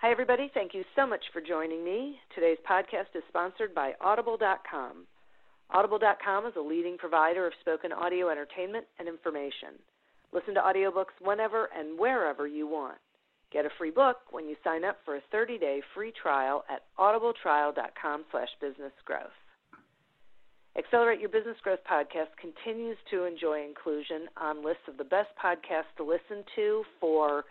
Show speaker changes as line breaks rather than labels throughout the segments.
Hi, everybody. Thank you so much for joining me. Today's podcast is sponsored by Audible.com. Audible.com is a leading provider of spoken audio entertainment and information. Listen to audiobooks whenever and wherever you want. Get a free book when you sign up for a 30-day free trial at audibletrial.com slash businessgrowth. Accelerate Your Business Growth podcast continues to enjoy inclusion on lists of the best podcasts to listen to for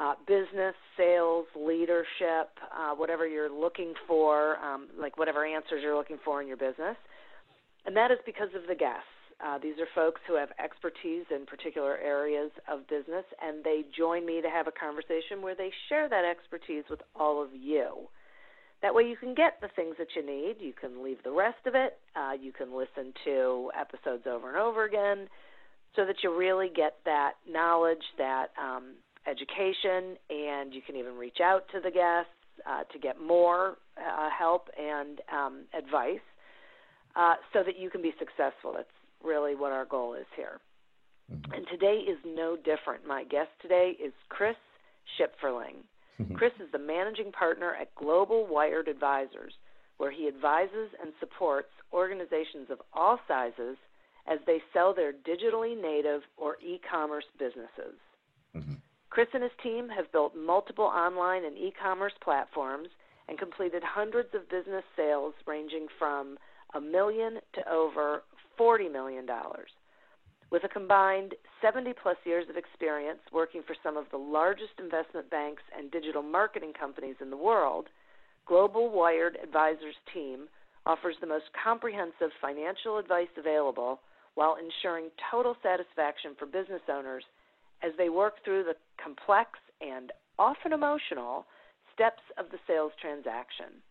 uh, business, sales, leadership, uh, whatever you're looking for, um, like whatever answers you're looking for in your business. And that is because of the guests. Uh, these are folks who have expertise in particular areas of business, and they join me to have a conversation where they share that expertise with all of you. That way, you can get the things that you need. You can leave the rest of it. Uh, you can listen to episodes over and over again so that you really get that knowledge, that um, education, and you can even reach out to the guests uh, to get more uh, help and um, advice uh, so that you can be successful. That's really what our goal is here. Mm-hmm. And today is no different. My guest today is Chris Shipferling. Mm-hmm. Chris is the managing partner at Global Wired Advisors, where he advises and supports organizations of all sizes as they sell their digitally native or e commerce businesses. Chris and his team have built multiple online and e commerce platforms and completed hundreds of business sales ranging from a million to over $40 million. With a combined 70 plus years of experience working for some of the largest investment banks and digital marketing companies in the world, Global Wired Advisors team offers the most comprehensive financial advice available while ensuring total satisfaction for business owners as they work through the complex and often emotional steps of the sales transaction.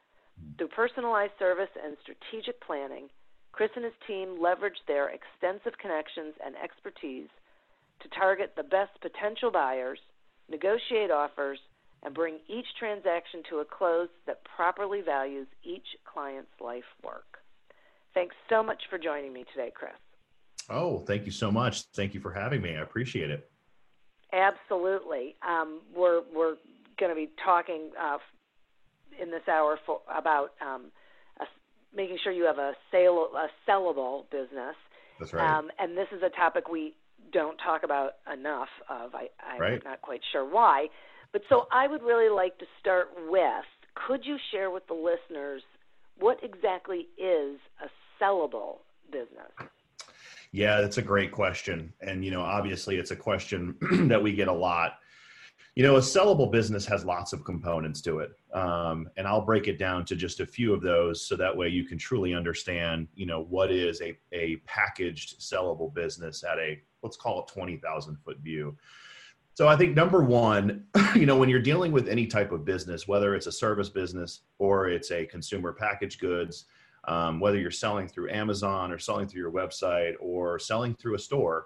Through personalized service and strategic planning, Chris and his team leverage their extensive connections and expertise to target the best potential buyers, negotiate offers, and bring each transaction to a close that properly values each client's life work. Thanks so much for joining me today, Chris.
Oh, thank you so much. Thank you for having me. I appreciate it.
Absolutely. Um, we're we're going to be talking uh, in this hour for, about um, a, making sure you have a sale a sellable business.
That's right. Um,
and this is a topic we don't talk about enough of. I, I'm
right.
not quite sure why. But so I would really like to start with could you share with the listeners what exactly is a sellable business?
Yeah, that's a great question. And, you know, obviously it's a question that we get a lot. You know, a sellable business has lots of components to it. Um, and I'll break it down to just a few of those so that way you can truly understand, you know, what is a, a packaged sellable business at a, let's call it 20,000 foot view. So I think number one, you know, when you're dealing with any type of business, whether it's a service business or it's a consumer packaged goods, um, whether you're selling through Amazon or selling through your website or selling through a store,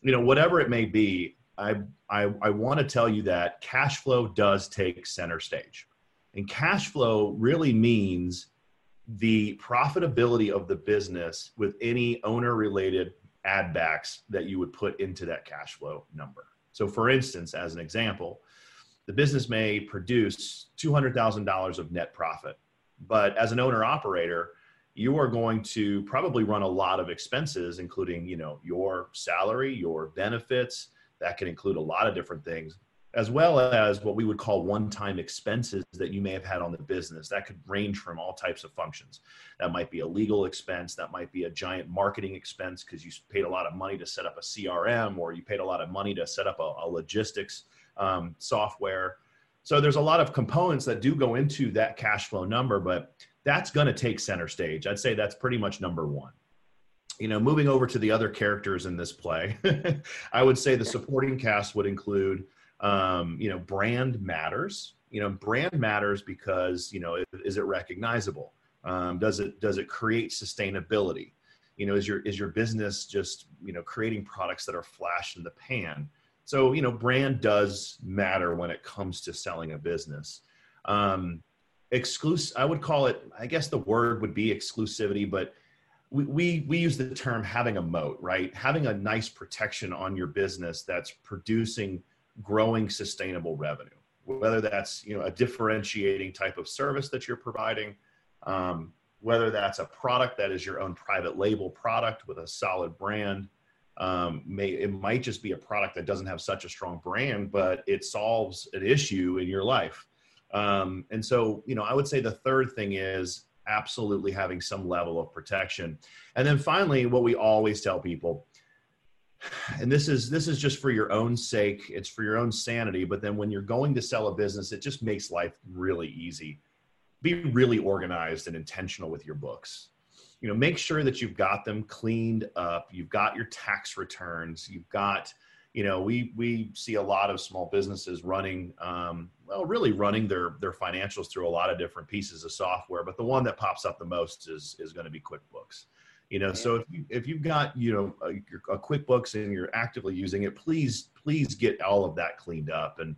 you know, whatever it may be, I, I, I want to tell you that cash flow does take center stage. And cash flow really means the profitability of the business with any owner related add backs that you would put into that cash flow number. So, for instance, as an example, the business may produce $200,000 of net profit, but as an owner operator, you are going to probably run a lot of expenses including you know your salary your benefits. That can include a lot of different things as well as what we would call one-time expenses that you may have had on the business. That could range from all types of functions. That might be a legal expense that might be a giant marketing expense because you paid a lot of money to set up a crm or you paid a lot of money to set up a, a logistics um, software. So there's a lot of components that do go into that cash flow number but that's going to take center stage. I'd say that's pretty much number one. You know moving over to the other characters in this play i would say the supporting cast would include um, you know brand matters. You know brand matters because you know is it recognizable? Um, does it does it create sustainability? You know is your is your business just you know creating products that are flash in the pan? So you know brand does matter when it comes to selling a business. Um, exclusive i would call it i guess the word would be exclusivity but we, we, we use the term having a moat right? Having a nice protection on your business that's producing growing sustainable revenue whether that's you know a differentiating type of service that you're providing um, whether that's a product that is your own private label product with a solid brand. Um, may it might just be a product that doesn't have such a strong brand but it solves an issue in your life um, and so you know i would say the third thing is absolutely having some level of protection. And then finally what we always tell people and this is this is just for your own sake it's for your own sanity but then when you're going to sell a business it just makes life really easy. Be really organized and intentional with your books. You know make sure that you've got them cleaned up you've got your tax returns you've got you know we we see a lot of small businesses running um, well really running their their financials through a lot of different pieces of software but the one that pops up the most is is going to be quickbooks. You know so if, you, if you've got you know a, a quickbooks and you're actively using it please please get all of that cleaned up. And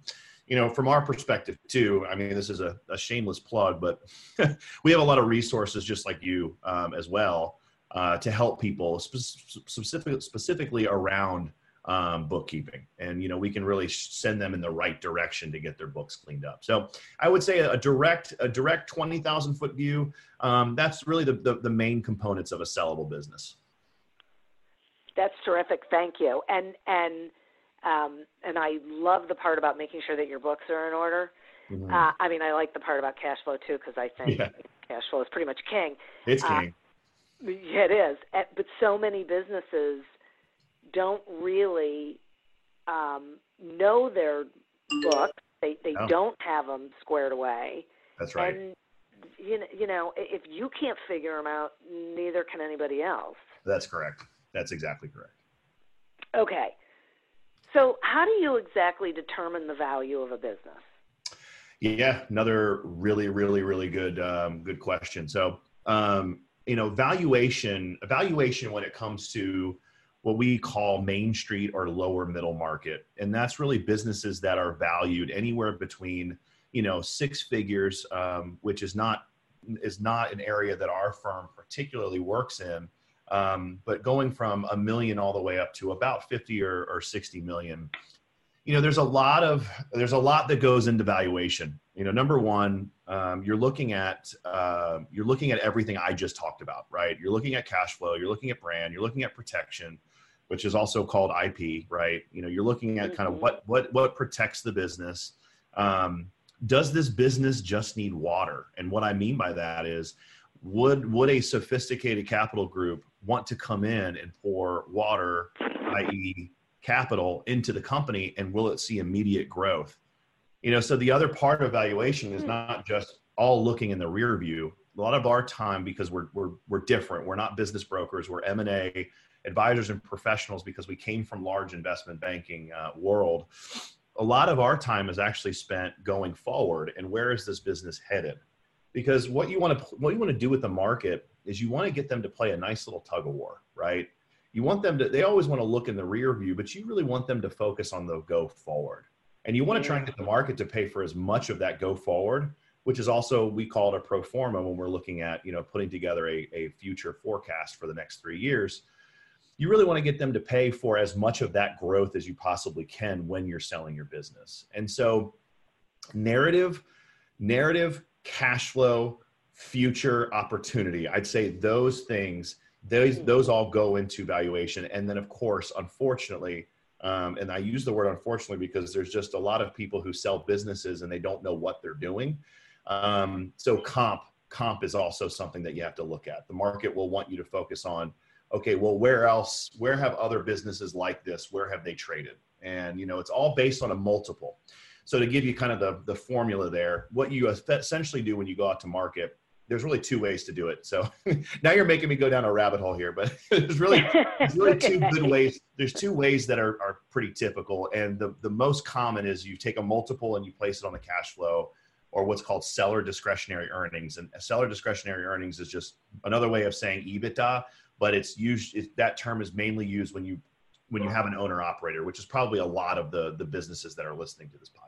you know from our perspective too i mean this is a, a shameless plug but we have a lot of resources just like you um, as well uh, to help people spe- specific, specifically around um, bookkeeping. And you know we can really send them in the right direction to get their books cleaned up. So i would say a direct a direct 20000 foot view um, that's really the, the, the main components of a sellable business.
That's terrific. Thank you. And and um, and i love the part about making sure that your books are in order. Mm-hmm. uh, i mean i like the part about cash flow too because i think yeah. cash flow is pretty much king.
It's uh, king.
uh, yeah, it is. But so many businesses don't really um, know their books. They they no. don't have them squared away.
That's right.
And you know, you know, if you can't figure them out, neither can anybody else.
That's correct. That's exactly correct.
Okay. So, how do you exactly determine the value of a business?
Yeah, another really, really, really good, um, good question. So, um, you know, valuation, evaluation when it comes to what we call main street or lower middle market. And that's really businesses that are valued anywhere between you know six figures um, which is not is not an area that our firm particularly works in um, but going from a million all the way up to about 50 or, or 60 million you know there's a lot of there's a lot that goes into valuation. You know number one um, you're looking at uh, you're looking at everything i just talked about right? You're looking at cash flow you're looking at brand you're looking at protection which is also called ip right? You know you're looking at kind of mm-hmm. what what what protects the business. Um, does this business just need water? And what i mean by that is would would a sophisticated capital group want to come in and pour water i.e capital into the company and will it see immediate growth you know so the other part of valuation is hmm. not just all looking in the rear view a lot of our time because we're we're we're different we're not business brokers we're m&a advisors and professionals because we came from large investment banking uh, world a lot of our time is actually spent going forward and where is this business headed? Because what you want to what you want to do with the market is you want to get them to play a nice little tug of war, right? You want them to they always want to look in the rear view, but you really want them to focus on the go forward. And you want to try and get the market to pay for as much of that go forward, which is also we call it a pro forma when we're looking at, you know, putting together a, a future forecast for the next three years you really want to get them to pay for as much of that growth as you possibly can when you're selling your business. And so, narrative, narrative, cash flow, future opportunity. I'd say those things, those those all go into valuation. And then, of course, unfortunately, um, and I use the word unfortunately because there's just a lot of people who sell businesses and they don't know what they're doing. Um, so comp comp is also something that you have to look at. The market will want you to focus on okay, well, where else, where have other businesses like this, where have they traded? And, you know, it's all based on a multiple. So to give you kind of the, the formula there, what you essentially do when you go out to market, there's really two ways to do it. So now you're making me go down a rabbit hole here, but there's really, there's really two good ways. There's two ways that are, are pretty typical. And the, the most common is you take a multiple and you place it on the cash flow or what's called seller discretionary earnings. And seller discretionary earnings is just another way of saying EBITDA, but it's used it, that term is mainly used when you when you have an owner operator which is probably a lot of the the businesses that are listening to this podcast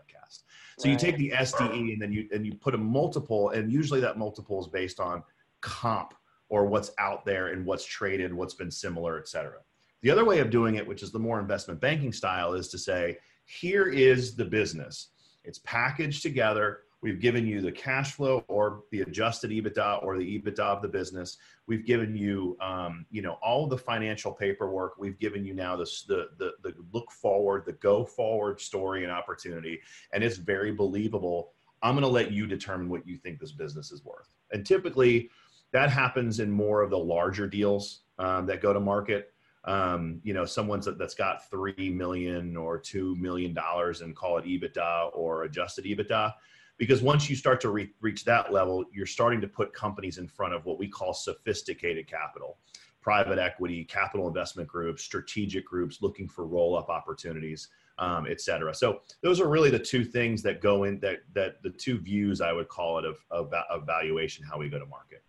so right. you take the sde and then you and you put a multiple and usually that multiple is based on comp or what's out there and what's traded what's been similar et cetera. The other way of doing it which is the more investment banking style is to say here is the business. It's packaged together We've given you the cash flow or the adjusted EBITDA or the EBITDA of the business. We've given you, um, you know, all the financial paperwork. We've given you now this, the, the, the look forward, the go forward story and opportunity. And it's very believable. I'm going to let you determine what you think this business is worth. And typically that happens in more of the larger deals um, that go to market. Um, you know, someone's that's got three million or two million dollars and call it EBITDA or adjusted EBITDA because once you start to re- reach that level you're starting to put companies in front of what we call sophisticated capital. Private equity capital investment groups strategic groups looking for roll up opportunities um, et cetera. So those are really the two things that go in that that the two views i would call it of, of, of valuation how we go to market.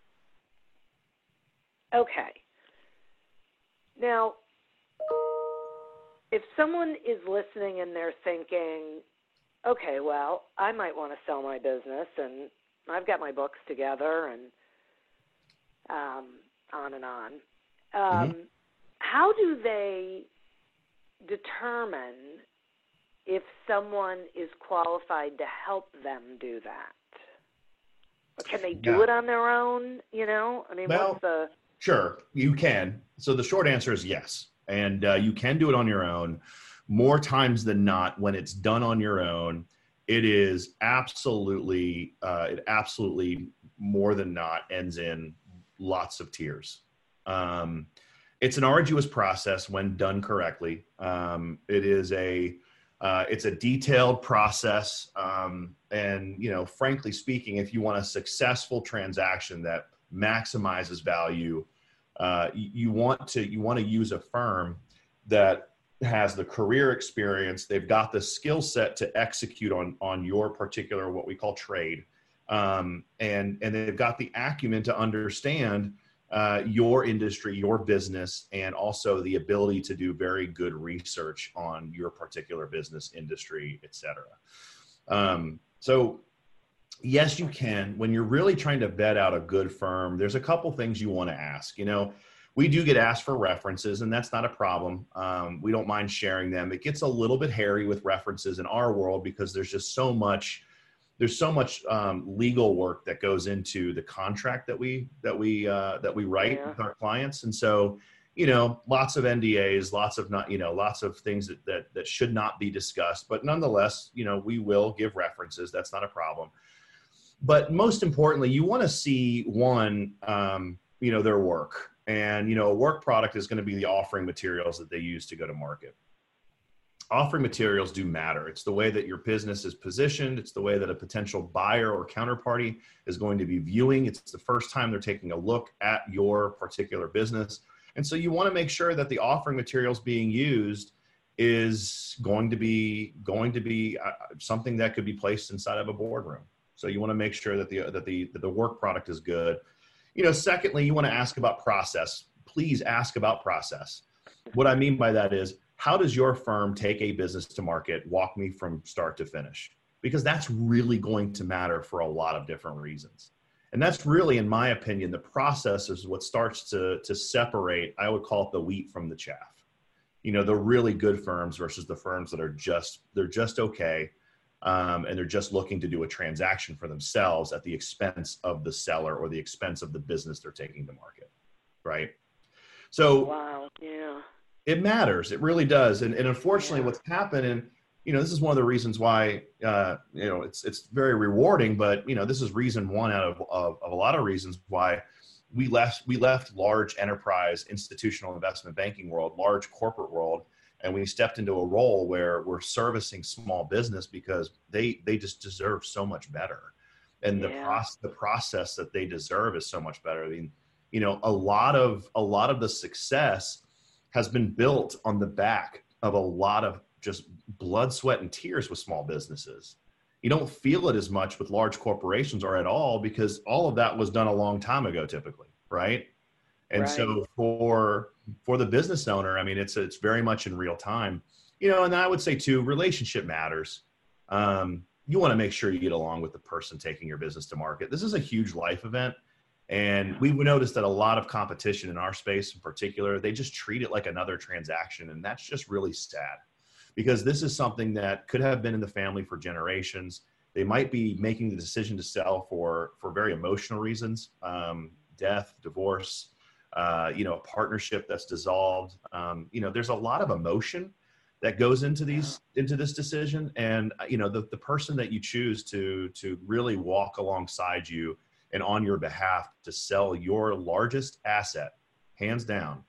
Okay. Now if someone is listening and they're thinking okay, well, I might want to sell my business, and I've got my books together, and um, on and on. Um, mm-hmm. How do they determine if someone is qualified to help them do that? Or can they do yeah. it on their own? You know, I mean, well, what's the
Sure, you can. So the short answer is yes, and uh, you can do it on your own more times than not, when it's done on your own, it is absolutely, uh, it absolutely more than not ends in lots of tears. Um, it's an arduous process when done correctly. Um, it is a, uh, it's a detailed process, um, and you know, frankly speaking, if you want a successful transaction that maximizes value, uh, you, want to you want to use a firm that has the career experience they've got the skill set to execute on on your particular what we call trade. Um, and and they've got the acumen to understand uh, your industry your business and also the ability to do very good research on your particular business industry etc um, so yes you can. When you're really trying to vet out a good firm there's a couple things you want to ask you know we do get asked for references, and that's not a problem. Um, we don't mind sharing them. It gets a little bit hairy with references in our world because there's just so much there's so much um, legal work that goes into the contract that we that we uh, that we write yeah. with our clients, and so you know lots of NDAs, lots of not you know lots of things that, that that should not be discussed, but nonetheless, you know we will give references. That's not a problem. But most importantly, you want to see one, um, you know, their work and you know a work product is going to be the offering materials that they use to go to market. Offering materials do matter. It's the way that your business is positioned. It's the way that a potential buyer or counterparty is going to be viewing. It's the first time they're taking a look at your particular business. And so you want to make sure that the offering materials being used is going to be going to be uh, something that could be placed inside of a boardroom. So you want to make sure that the that the that the work product is good. You know, secondly, you want to ask about process. Please ask about process. What I mean by that is, how does your firm take a business to market? Walk me from start to finish, because that's really going to matter for a lot of different reasons. And that's really, in my opinion, the process is what starts to to separate. I would call it the wheat from the chaff you know the really good firms versus the firms that are just they're just okay um, and they're just looking to do a transaction for themselves at the expense of the seller or the expense of the business they're taking to market right so
wow yeah
it matters it really does and, and unfortunately yeah. what's happened and you know this is one of the reasons why uh, you know it's it's very rewarding but you know this is reason one out of, of, of a lot of reasons why we left we left large enterprise institutional investment banking world large corporate world and we stepped into a role where we're servicing small business because they they just deserve so much better. And yeah. the process the process that they deserve is so much better. I mean you know a lot of a lot of the success has been built on the back of a lot of just blood sweat and tears with small businesses. You don't feel it as much with large corporations or at all because all of that was done a long time ago typically right and right. so for for the business owner i mean it's it's very much in real time. You know and i would say too relationship matters. Um, you want to make sure you get along with the person taking your business to market. This is a huge life event. And we've noticed that a lot of competition in our space in particular they just treat it like another transaction and that's just really sad. Because this is something that could have been in the family for generations. They might be making the decision to sell for for very emotional reasons, um, death, divorce, uh, you know, a partnership that's dissolved. Um, you know, there's a lot of emotion that goes into these into this decision, and uh, you know, the the person that you choose to to really walk alongside you and on your behalf to sell your largest asset, hands down,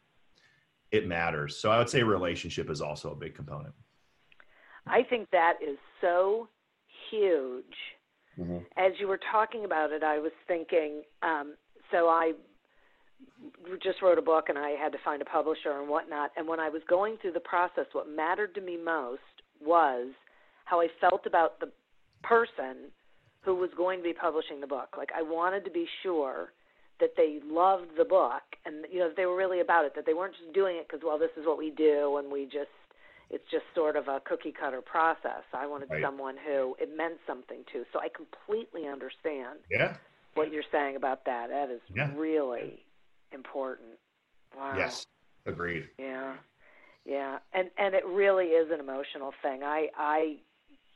it matters. So I would say relationship is also a big component.
I think that is so huge. Mm-hmm. As you were talking about it, I was thinking. Um, so I just wrote a book, and I had to find a publisher and whatnot. And when I was going through the process, what mattered to me most was how I felt about the person who was going to be publishing the book. Like I wanted to be sure that they loved the book and you know they were really about it that they weren't just doing it because well this is what we do and we just it's just sort of a cookie cutter process. I wanted right. someone who it meant something to. So I completely understand
yeah.
what you're saying about that. That is yeah. really important. Wow.
Yes. Agreed.
Yeah. Yeah. And and it really is an emotional thing. I I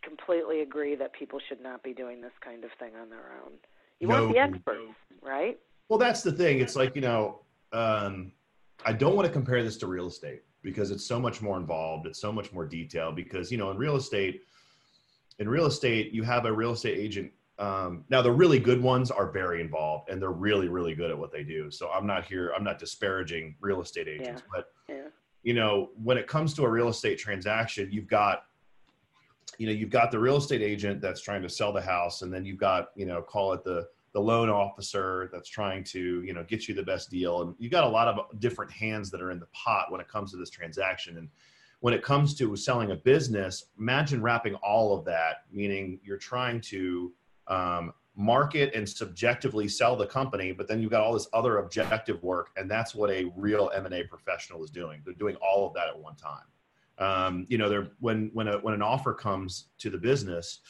completely agree that people should not be doing this kind of thing on their own. You no, want the experts, no. right?
Well, that's the thing. It's like, you know, um, I don't want to compare this to real estate because it's so much more involved. It's so much more detailed because, you know, in real estate, in real estate, you have a real estate agent. Um, now, the really good ones are very involved and they're really, really good at what they do. So I'm not here, I'm not disparaging real estate agents, yeah. but, yeah. you know, when it comes to a real estate transaction, you've got, you know, you've got the real estate agent that's trying to sell the house and then you've got, you know, call it the, the loan officer that's trying to you know get you the best deal and you got a lot of different hands that are in the pot when it comes to this transaction and when it comes to selling a business imagine wrapping all of that meaning you're trying to um, market and subjectively sell the company but then you've got all this other objective work and that's what a real m&a professional is doing they're doing all of that at one time um, you know they're when when a, when an offer comes to the business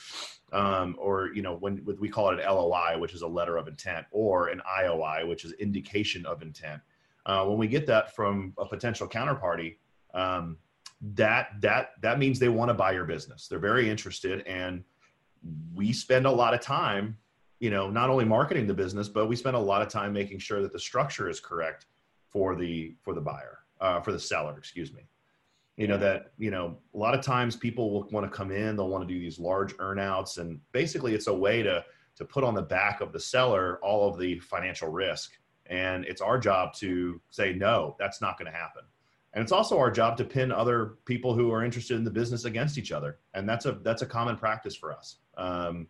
um, or you know when we call it an LOI, which is a letter of intent, or an IOI, which is indication of intent. Uh, when we get that from a potential counterparty, um, that that that means they want to buy your business. They're very interested, and we spend a lot of time, you know, not only marketing the business, but we spend a lot of time making sure that the structure is correct for the for the buyer, uh, for the seller, excuse me. You know that you know a lot of times people will want to come in they'll want to do these large earnouts and basically it's a way to to put on the back of the seller all of the financial risk. And it's our job to say no that's not going to happen. And it's also our job to pin other people who are interested in the business against each other. And that's a that's a common practice for us um,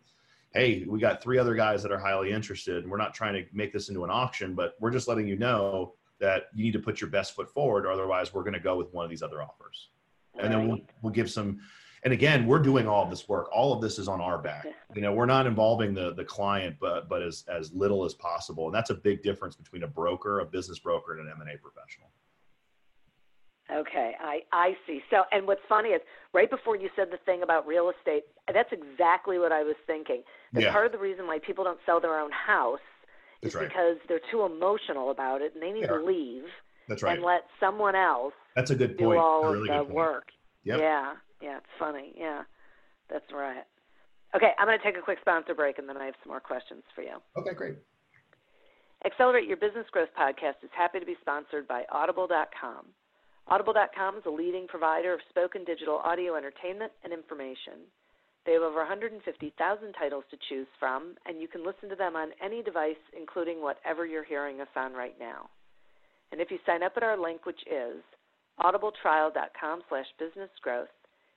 hey we got three other guys that are highly interested and we're not trying to make this into an auction but we're just letting you know that you need to put your best foot forward, or otherwise we're going to go with one of these other offers. and then we'll, we'll give some and again we're doing all of this work. All of this is on our back. You know we're not involving the the client but but as as little as possible. And that's a big difference between a broker a business broker and an m&a professional
okay i i see so and what's funny is right before you said the thing about real estate that's exactly what i was thinking that yeah. part of the reason why people don't sell their own house
that's
is
right.
because they're too emotional about it and they need to leave
that's right
and let someone else
that's a good point.
do all
really
of the work
yep.
yeah yeah, it's funny. Yeah, that's right. Okay, I'm going to take a quick sponsor break and then I have some more questions for you.
Okay, great.
Accelerate Your Business Growth podcast is happy to be sponsored by Audible.com. Audible.com is a leading provider of spoken digital audio entertainment and information. They have over 150,000 titles to choose from, and you can listen to them on any device, including whatever you're hearing us on right now. And if you sign up at our link, which is audibletrial.com slash businessgrowth,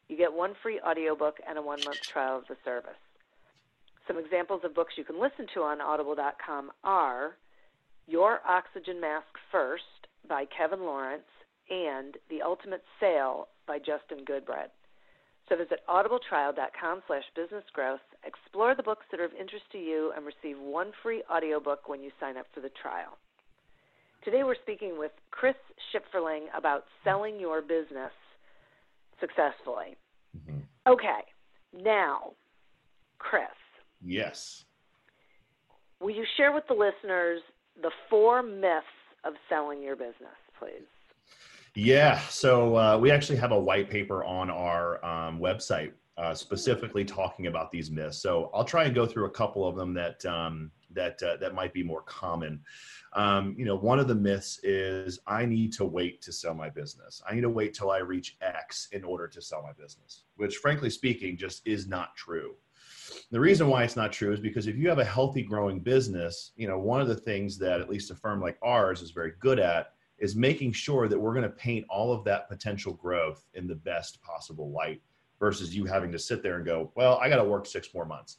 you get one free audiobook and a one month trial of the service. Some examples of books you can listen to on audible.com are Your Oxygen Mask First by Kevin Lawrence and The Ultimate Sale by Justin Goodbread. So visit audibletrial.com slash businessgrowth, explore the books that are of interest to you, and receive one free audiobook when you sign up for the trial. Today we're speaking with Chris Shipferling about selling your business successfully. Mm-hmm. Okay, now, Chris.
Yes.
Will you share with the listeners the four myths of selling your business, please?
Yeah, so uh, we actually have a white paper on our um, website uh, specifically talking about these myths. So I'll try and go through a couple of them that um, that uh, that might be more common. Um, you know, one of the myths is I need to wait to sell my business. I need to wait till I reach X in order to sell my business, which, frankly speaking, just is not true. The reason why it's not true is because if you have a healthy, growing business, you know, one of the things that at least a firm like ours is very good at is making sure that we're going to paint all of that potential growth in the best possible light versus you having to sit there and go, well, I got to work six more months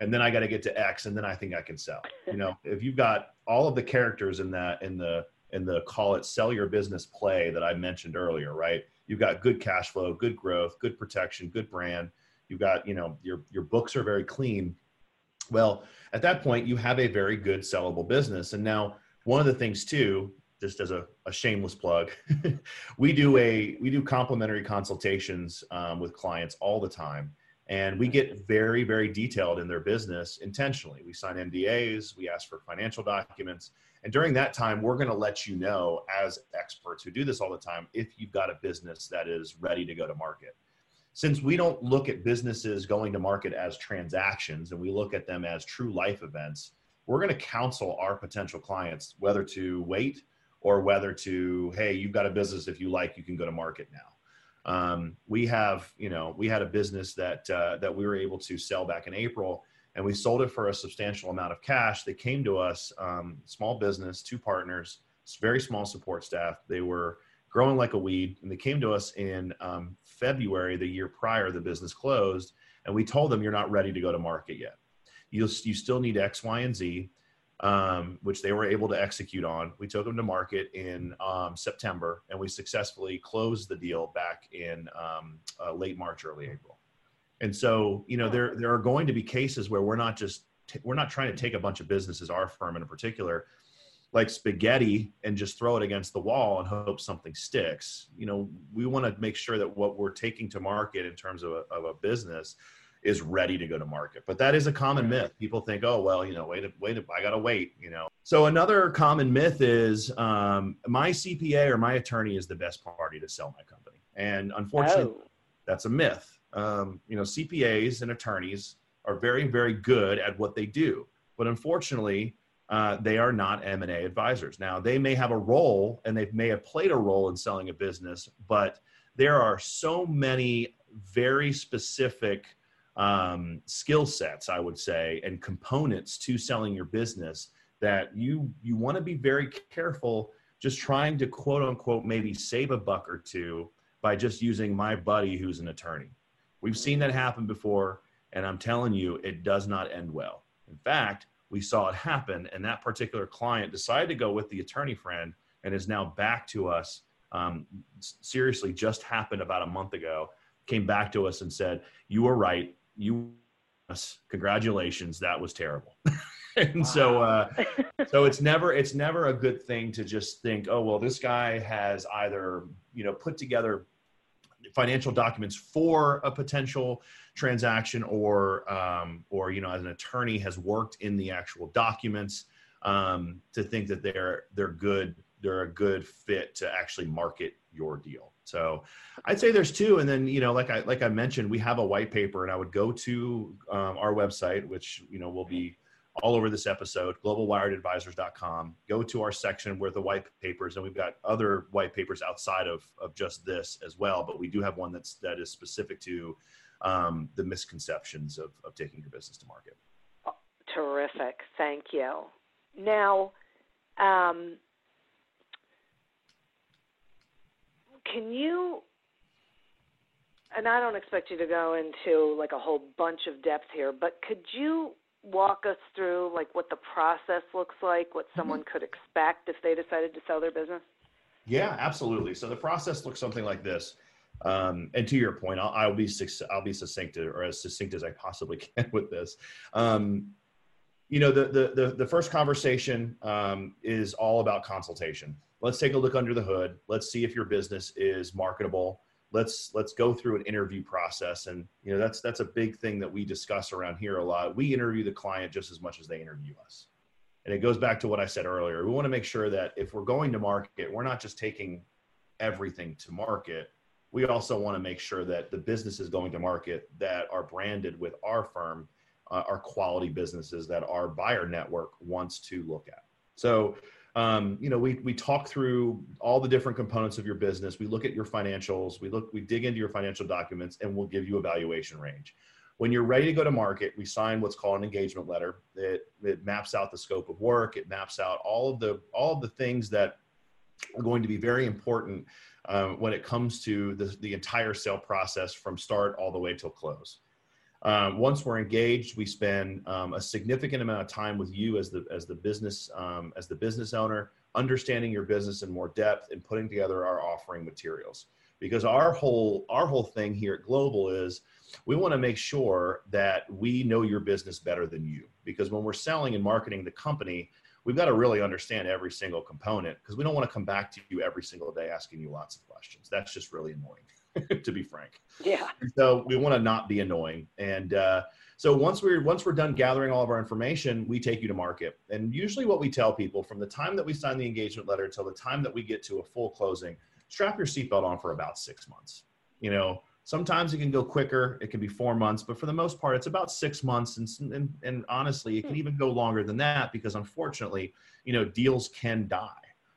and then I got to get to X, and then I think I can sell. You know, if you've got all of the characters in that in the in the call it sell your business play that I mentioned earlier, right? You've got good cash flow, good growth, good protection, good brand. You've got you know your your books are very clean. Well, at that point, you have a very good sellable business. And now one of the things too, just as a, a shameless plug, we do a we do complimentary consultations um, with clients all the time. And we get very very detailed in their business intentionally. We sign ndas we ask for financial documents. And during that time we're going to let you know as experts who do this all the time if you've got a business that is ready to go to market. Since we don't look at businesses going to market as transactions and we look at them as true life events we're going to counsel our potential clients whether to wait or whether to hey you've got a business if you like you can go to market now um, we have, you know, we had a business that uh, that we were able to sell back in April, and we sold it for a substantial amount of cash. They came to us, um, small business, two partners, very small support staff. They were growing like a weed, and they came to us in um, February, the year prior the business closed, and we told them you're not ready to go to market yet. You you still need X, Y, and Z um, which they were able to execute on. We took them to market in um, September, and we successfully closed the deal back in um, uh, late March, early April. And so, you know, there there are going to be cases where we're not just t- we're not trying to take a bunch of businesses, our firm in particular, like spaghetti, and just throw it against the wall and hope something sticks. You know, we want to make sure that what we're taking to market in terms of a, of a business is ready to go to market. But that is a common myth. People think, oh, well, you know, wait, wait, I got to wait, you know. So another common myth is um, my CPA or my attorney is the best party to sell my company. And unfortunately, oh. that's a myth. Um, you know, CPAs and attorneys are very, very good at what they do. But unfortunately, uh, they are not M&A advisors. Now, they may have a role and they may have played a role in selling a business, but there are so many very specific um, skill sets, I would say, and components to selling your business that you you want to be very careful just trying to quote unquote maybe save a buck or two by just using my buddy who's an attorney. We've seen that happen before, and I'm telling you, it does not end well. In fact, we saw it happen, and that particular client decided to go with the attorney friend and is now back to us um, seriously just happened about a month ago came back to us and said you were right you congratulations that was terrible. And wow. so uh, so it's never it's never a good thing to just think oh well this guy has either you know put together financial documents for a potential transaction or um, or you know as an attorney has worked in the actual documents um, to think that they're they're good they're a good fit to actually market your deal so i'd say there's two and then you know like i like i mentioned we have a white paper and i would go to um, our website which you know will be all over this episode, globalwiredadvisors.com. Go to our section where the white papers, and we've got other white papers outside of, of just this as well, but we do have one that's that is specific to um, the misconceptions of, of taking your business to market.
Terrific. Thank you. Now, um, can you and I don't expect you to go into like a whole bunch of depth here, but could you walk us through like what the process looks like, what mm-hmm. someone could expect if they decided to sell their business?
Yeah, absolutely. So the process looks something like this. Um, and to your point, I'll, I'll be I'll be succinct or as succinct as I possibly can with this. Um, you know, the, the the the first conversation um, is all about consultation. Let's take a look under the hood. Let's see if your business is marketable. Let's let's go through an interview process. And you know that's that's a big thing that we discuss around here a lot. We interview the client just as much as they interview us. And it goes back to what i said earlier. We want to make sure that if we're going to market we're not just taking everything to market. We also want to make sure that the businesses going to market that are branded with our firm are quality businesses that our buyer network wants to look at so um, you know, we we talk through all the different components of your business. We look at your financials. We look, we dig into your financial documents, and we'll give you a valuation range. When you're ready to go to market, we sign what's called an engagement letter. It it maps out the scope of work. It maps out all of the all of the things that are going to be very important um, when it comes to the, the entire sale process from start all the way till close. Um, once we're engaged, we spend um, a significant amount of time with you as the as the business um, as the business owner, understanding your business in more depth and putting together our offering materials. Because our whole our whole thing here at Global is we want to make sure that we know your business better than you. Because when we're selling and marketing the company, we've got to really understand every single component because we don't want to come back to you every single day asking you lots of questions. That's just really annoying. to be frank.
Yeah.
So we want to not be annoying. And uh, so once we're once we're done gathering all of our information, we take you to market. And usually, what we tell people from the time that we sign the engagement letter till the time that we get to a full closing, strap your seatbelt on for about six months. You know, sometimes it can go quicker. It can be four months, but for the most part, it's about six months. And and, and honestly, it can hmm. even go longer than that because unfortunately, you know, deals can die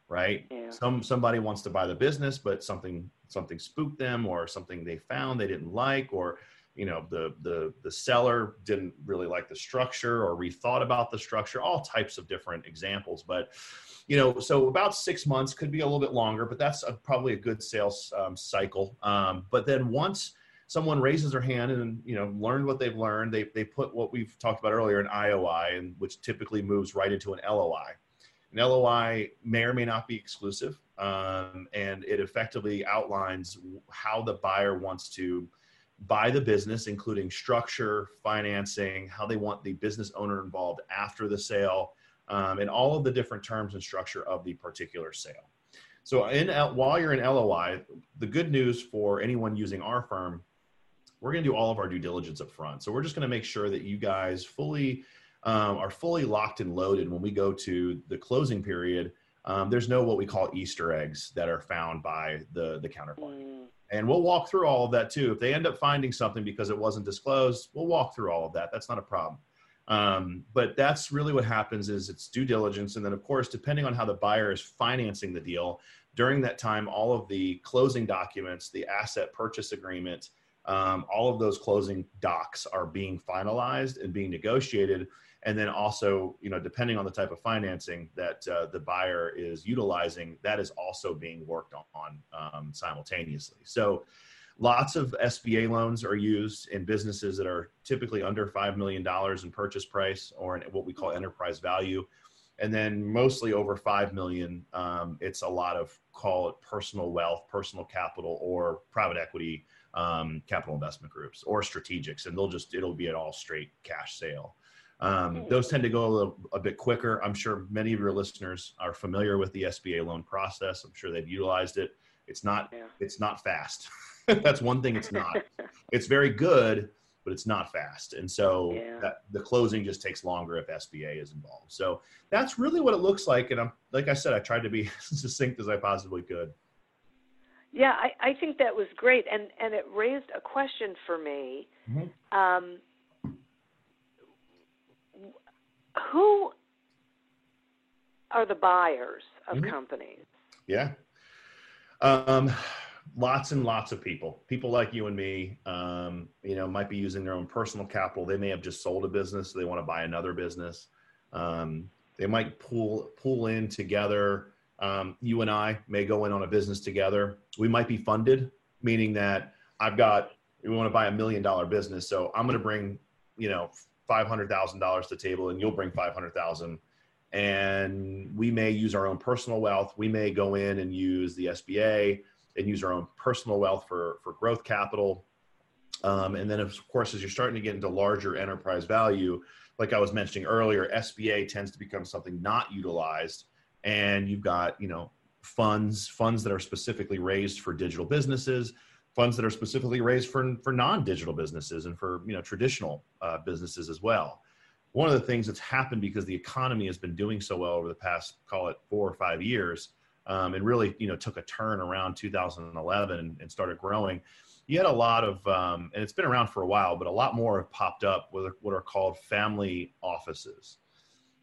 right yeah. some somebody wants to buy the business but something something spooked them or something they found they didn't like or you know the the the seller didn't really like the structure or rethought about the structure all types of different examples. But you know so about six months could be a little bit longer but that's a, probably a good sales um, cycle. Um, but then once someone raises their hand and you know learned what they've learned they, they put what we've talked about earlier an ioi and which typically moves right into an loi an LOI may or may not be exclusive, um, and it effectively outlines how the buyer wants to buy the business, including structure, financing, how they want the business owner involved after the sale, um, and all of the different terms and structure of the particular sale. So, in while you're in LOI, the good news for anyone using our firm, we're going to do all of our due diligence up front. So, we're just going to make sure that you guys fully um, are fully locked and loaded when we go to the closing period. Um, there's no what we call Easter eggs that are found by the the counterparty. Mm. And we'll walk through all of that too. If they end up finding something because it wasn't disclosed, we'll walk through all of that. That's not a problem. Um, but that's really what happens is it's due diligence. And then of course, depending on how the buyer is financing the deal, during that time, all of the closing documents, the asset purchase agreement, um, all of those closing docs are being finalized and being negotiated and then also you know depending on the type of financing that uh, the buyer is utilizing that is also being worked on um, simultaneously. So lots of sba loans are used in businesses that are typically under $5 million in purchase price or in what we call enterprise value. And then mostly over 5 million um, it's a lot of call it personal wealth personal capital or private equity um, capital investment groups or strategics. And they'll just it'll be an all straight cash sale um, those tend to go a, little, a bit quicker. I'm sure many of your listeners are familiar with the sba loan process. I'm sure they've utilized it. It's not
Yeah.
it's not fast. That's one thing it's not. It's very good but it's not fast. And so
Yeah.
that, the closing just takes longer if sba is involved. So that's really what it looks like. And i'm like i said i tried to be as succinct as i possibly could.
Yeah, I, I think that was great, and and it raised a question for me.
Mhm.
Um, who are the buyers of
Mhm.
companies?
Yeah. Um, lots and lots of people, people like you and me, um, you know, might be using their own personal capital. They may have just sold a business. So they want to buy another business. Um, they might pull, pull in together. Um, you and I may go in on a business together. We might be funded, meaning that I've got, we want to buy a million dollar business. So I'm going to bring, you know, $500,000 to the table and you'll bring 500,000 and we may use our own personal wealth. We may go in and use the SBA and use our own personal wealth for for growth capital. Um, and then, of course, as you're starting to get into larger enterprise value, like I was mentioning earlier, SBA tends to become something not utilized, and you've got you know funds funds that are specifically raised for digital businesses, funds that are specifically raised for for non-digital businesses and for you know traditional uh, businesses as well. One of the things that's happened because the economy has been doing so well over the past call it four or five years um, and really you know took a turn around 2011 and, and started growing you had a lot of um, and it's been around for a while but a lot more have popped up with what are called family offices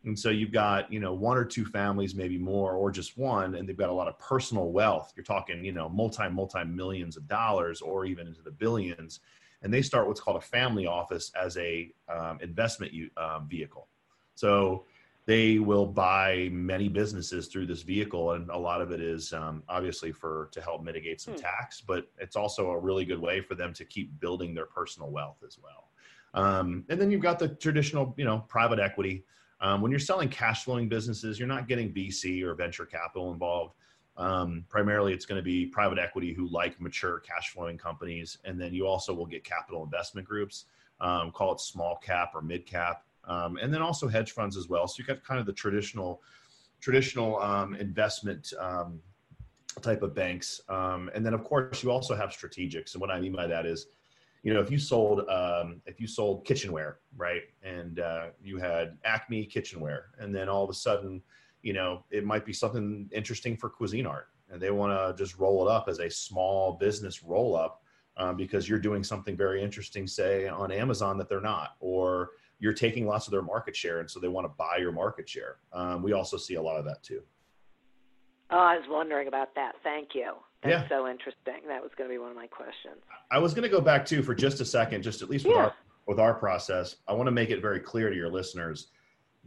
and so you've got you know one or two families maybe more or just one and they've got a lot of personal wealth you're talking you know multi multi millions of dollars or even into the billions and they start what's called a family office as a um, investment um, vehicle. So they will buy many businesses through this vehicle, and a lot of it is um, obviously for to help mitigate some
Hmm.
tax, but it's also a really good way for them to keep building their personal wealth as well. Um, and then you've got the traditional, you know, private equity. Um, when you're selling cash flowing businesses, you're not getting VC or venture capital involved. Um, primarily, it's going to be private equity who like mature cash flowing companies. And then you also will get capital investment groups, um, call it small cap or mid cap. Um, and then also hedge funds as well. So you've got kind of the traditional, traditional um, investment um, type of banks. And then of course you also have strategics. And what I mean by that is, you know, if you sold, um, if you sold kitchenware, right, and uh, you had Acme kitchenware, and then all of a sudden, you know, it might be something interesting for Cuisinart and they want to just roll it up as a small business roll up um, because you're doing something very interesting, say on Amazon that they're not, or you're taking lots of their market share, and so they want to buy your market share. Um, we also see a lot of that too.
Oh, I was wondering about that. Thank you. That's
Yeah.
so interesting. That was going to be one of my questions.
I was going to go back too for just a second, just at least with
Yeah.
our with our process. I want to make it very clear to your listeners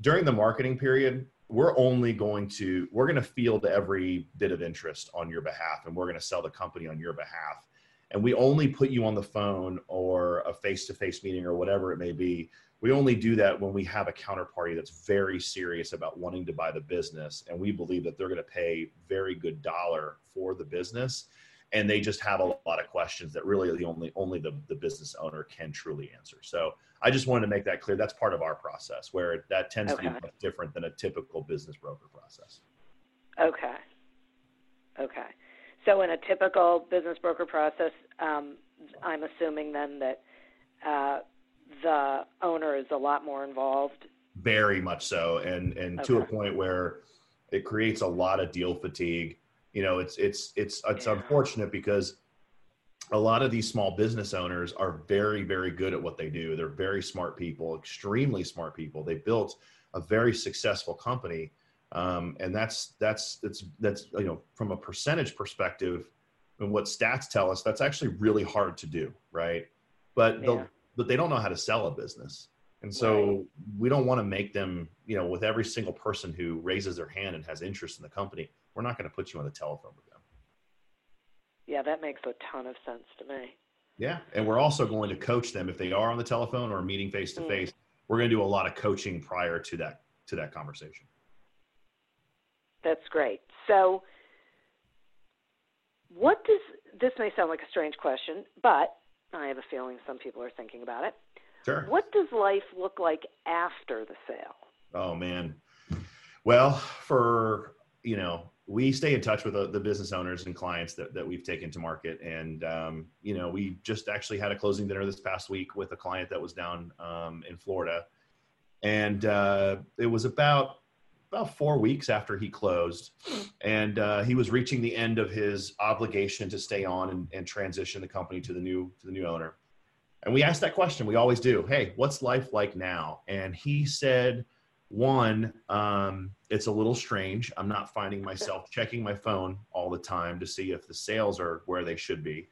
during the marketing period. We're only going to we're going to field every bit of interest on your behalf, and we're going to sell the company on your behalf. And we only put you on the phone or a face-to-face meeting or whatever it may be. We only do that when we have a counterparty that's very serious about wanting to buy the business, and we believe that they're going to pay very good dollar for the business and they just have a lot of questions that really the only only the, the business owner can truly answer so i just wanted to make that clear that's part of our process where that tends to be different than a typical business broker process
Okay. Okay. So in a typical business broker process, um, I'm assuming then that uh, the owner is a lot more involved.
very much so. And and to a point where it creates a lot of deal fatigue. You know it's it's it's it's
Yeah.
unfortunate because a lot of these small business owners are very very good at what they do. They're very smart people extremely smart people. They built a very successful company. Um, and that's that's that's that's you know from a percentage perspective and what stats tell us that's actually really hard to do right? But
Yeah.
the but they don't know how to sell a business and so we don't want to make them, you know, with every single person who raises their hand and has interest in the company, we're not going to put you on the telephone with them.
Yeah, that makes a ton of sense to me.
Yeah. And we're also going to coach them if they are on the telephone or meeting face to face. We're going to do a lot of coaching prior to that to that conversation.
That's great. So, what does this may sound like a strange question, but I have a feeling some people are thinking about it.
Sure.
What does life look like after the sale?
Oh man. Well, for you know, we stay in touch with the, the, business owners and clients that, that we've taken to market. And, um, you know, we just actually had a closing dinner this past week with a client that was down um, in Florida. And uh, it was about about four weeks after he closed, and uh, he was reaching the end of his obligation to stay on and, and transition the company to the new to the new owner. And we asked that question. We always do. Hey, what's life like now? And he said, one, um, it's a little strange. I'm not finding myself checking my phone all the time to see if the sales are where they should be.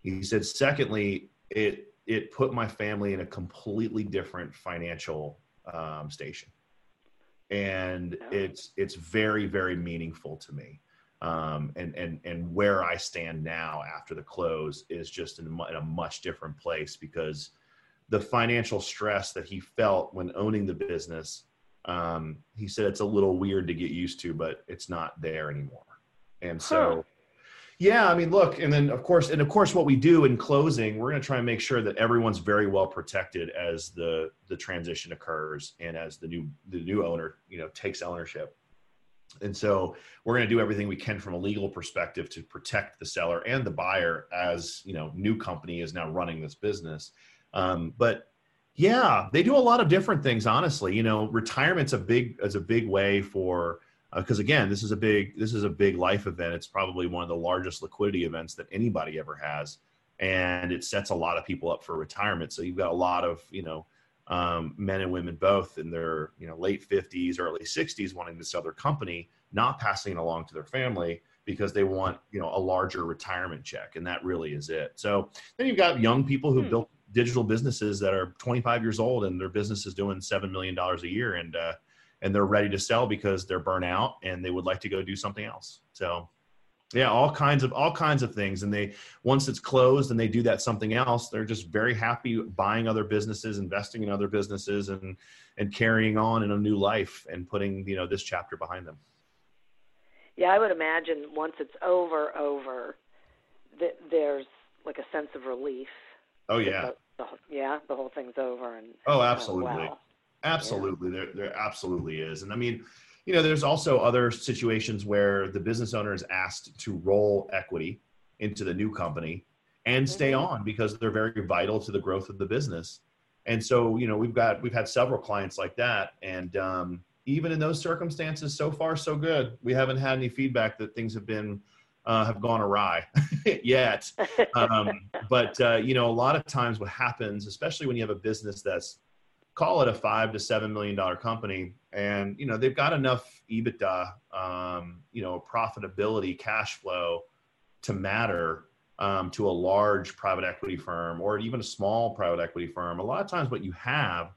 He said, secondly, it it put my family in a completely different financial um, station and it's it's very very meaningful to me. Um, and and and where I stand now after the close is just in, in, a much different place because the financial stress that he felt when owning the business um, he said it's a little weird to get used to but it's not there anymore. And so huh. Yeah, I mean, look, and then of course, and of course, what we do in closing, we're going to try and make sure that everyone's very well protected as the the transition occurs and as the new the new owner, you know, takes ownership. And so we're going to do everything we can from a legal perspective to protect the seller and the buyer as you know, new company is now running this business. Um, but yeah, they do a lot of different things. Honestly, you know, retirement's a big is a big way for because uh, again this is a big this is a big life event. It's probably one of the largest liquidity events that anybody ever has and it sets a lot of people up for retirement. So you've got a lot of you know um, men and women both in their you know late 50s early 60s wanting to sell their company not passing it along to their family because they want you know a larger retirement check and that really is it. So then you've got young people who hmm. built digital businesses that are 25 years old and their business is doing seven million dollars a year and uh, and they're ready to sell because they're burnt out and they would like to go do something else. So yeah, all kinds of all kinds of things. And they once it's closed and they do that something else, they're just very happy buying other businesses, investing in other businesses and and carrying on in a new life and putting, you know, this chapter behind them.
Yeah, I would imagine once it's over over that there's like a sense of relief.
Oh yeah.
The, the, yeah, the whole thing's over and
Oh, absolutely. wow. Absolutely, yeah. there there absolutely is, and I mean, you know, there's also other situations where the business owner is asked to roll equity into the new company and stay mm-hmm. on because they're very vital to the growth of the business. And so, you know, we've got we've had several clients like that, and um, even in those circumstances, so far so good. We haven't had any feedback that things have been uh, have gone awry yet. Um, but uh, you know, a lot of times what happens, especially when you have a business that's call it a five to seven million dollar company. And you know they've got enough ebitda um, you know profitability cash flow to matter um, to a large private equity firm or even a small private equity firm. A lot of times what you have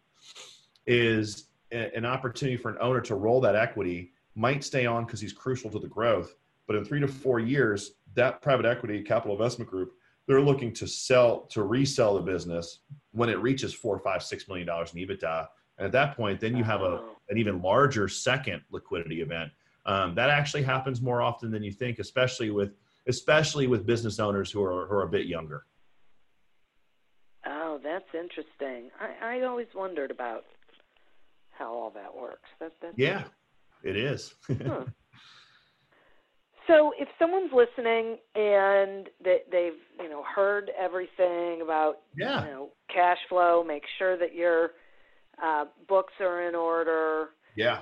is a, an opportunity for an owner to roll that equity might stay on because he's crucial to the growth but in three to four years that private equity capital investment group they're looking to sell to resell the business when it reaches four, five, six million dollars in EBITDA. And at that point, then you have a an even larger second liquidity event. Um, that actually happens more often than you think, especially with especially with business owners who are who are a bit younger.
Oh, that's interesting. I, I always wondered about how all that works. That, that's
yeah, it is. huh.
So if someone's listening and they, they've you know heard everything about
yeah.
you know cash flow, make sure that your uh, books are in order.
Yeah.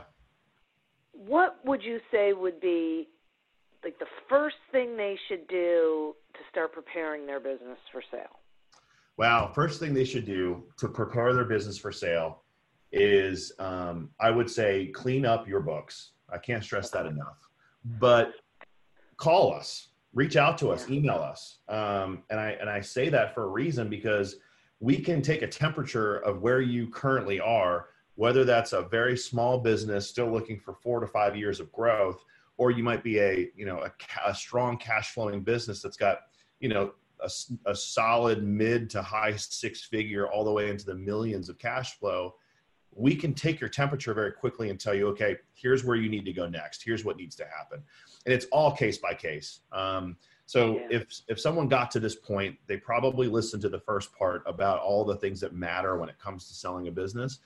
What would you say would be like the first thing they should do to start preparing their business for sale?
Wow, first thing they should do to prepare their business for sale is um, I would say clean up your books. I can't stress that enough. But call us, reach out to us, email us. Um, and I and I say that for a reason because we can take a temperature of where you currently are, whether that's a very small business still looking for four to five years of growth, or you might be a you know a, a strong cash flowing business that's got you know a, a solid mid to high six figure all the way into the millions of cash flow we can take your temperature very quickly and tell you, okay, here's where you need to go next. Here's what needs to happen, and it's all case by case. Um, so yeah. if if someone got to this point, they probably listened to the first part about all the things that matter when it comes to selling a business.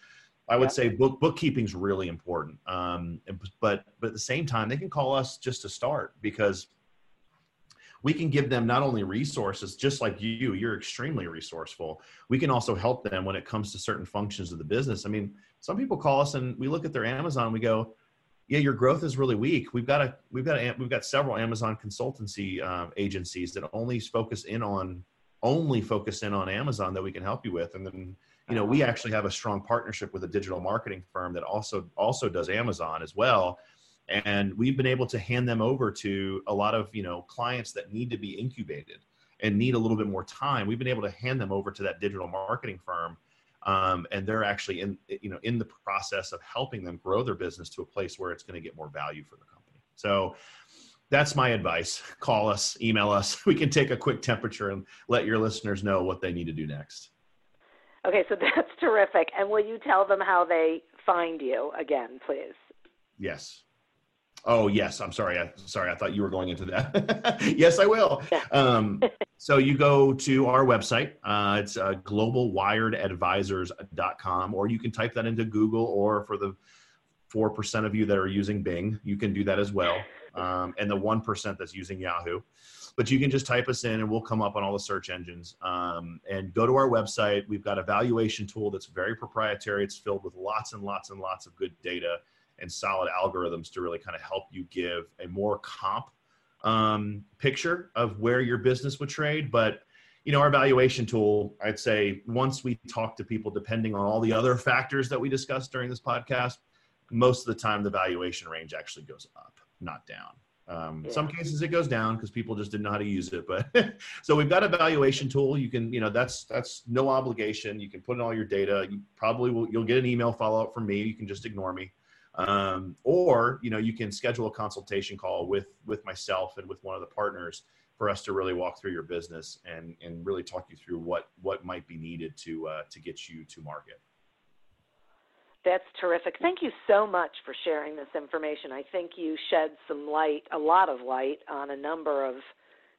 I would yep. say book bookkeeping is really important. Um, but but at the same time, they can call us just to start because we can give them not only resources, just like you, you're extremely resourceful. We can also help them when it comes to certain functions of the business. I mean, some people call us and we look at their Amazon and we go, yeah, your growth is really weak. We've got a, we've got a, we've got several Amazon consultancy um, agencies that only focus in on, only focus in on Amazon that we can help you with. And then, you know, we actually have a strong partnership with a digital marketing firm that also, also does Amazon as well and we've been able to hand them over to a lot of you know clients that need to be incubated and need a little bit more time. We've been able to hand them over to that digital marketing firm um, and they're actually in you know in the process of helping them grow their business to a place where it's going to get more value for the company. So that's my advice. Call us email us. We can take a quick temperature and let your listeners know what they need to do next.
Okay so that's terrific. And will you tell them how they find you again please?
Yes Oh yes, I'm sorry. I, sorry, I thought you were going into that. yes, I will. Um, so you go to our website. Uh, it's uh, globalwiredadvisors.com, or you can type that into Google, or for the four percent of you that are using Bing, you can do that as well, um, and the one percent that's using Yahoo. But you can just type us in, and we'll come up on all the search engines. Um, and go to our website. We've got a valuation tool that's very proprietary. It's filled with lots and lots and lots of good data and solid algorithms to really kind of help you give a more comp um, picture of where your business would trade. But you know, our valuation tool, I'd say once we talk to people, depending on all the other factors that we discussed during this podcast, most of the time the valuation range actually goes up, not down. Um, yeah. Some cases it goes down because people just didn't know how to use it. But so we've got a valuation tool. You can, you know, that's that's no obligation. You can put in all your data. You probably will. You'll get an email follow up from me. You can just ignore me um, or you know you can schedule a consultation call with with myself and with one of the partners for us to really walk through your business and and really talk you through what what might be needed to uh, to get you to market
that's terrific. Thank you so much for sharing this information. I think you shed some light, a lot of light, on a number of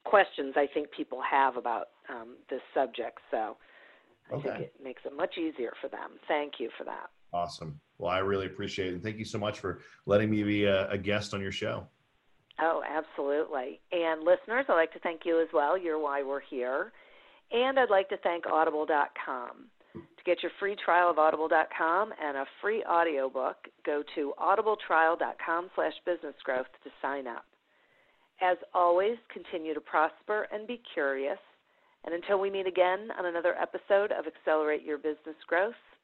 questions I think people have about um, this subject. So I okay. think it makes it much easier for them. Thank you for that.
Awesome. Well, I really appreciate it. And thank you so much for letting me be a, a guest on your show.
Oh, absolutely. And listeners, I'd like to thank you as well. You're why we're here. And I'd like to thank audible.com. To get your free trial of audible.com and a free audiobook, go to audibletrial.com slash businessgrowth to sign up. As always, continue to prosper and be curious. And until we meet again on another episode of Accelerate Your Business Growth,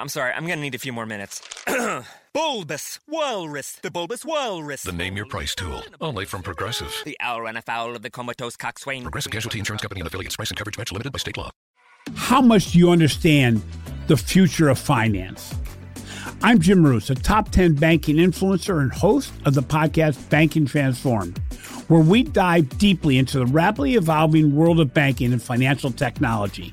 I'm sorry, I'm gonna need a few more minutes. bulbous Walrus, the Bulbous Walrus.
The Name Your Price tool, only from Progressive.
The owl ran afoul of the comatose coxswain.
Progressive Casualty Insurance Company and affiliates. Price and coverage match limited by state law.
How much do you understand the future of finance? I'm Jim Marous, a top 10 banking influencer and host of the podcast Banking Transformed, where we dive deeply into the rapidly evolving world of banking and financial technology.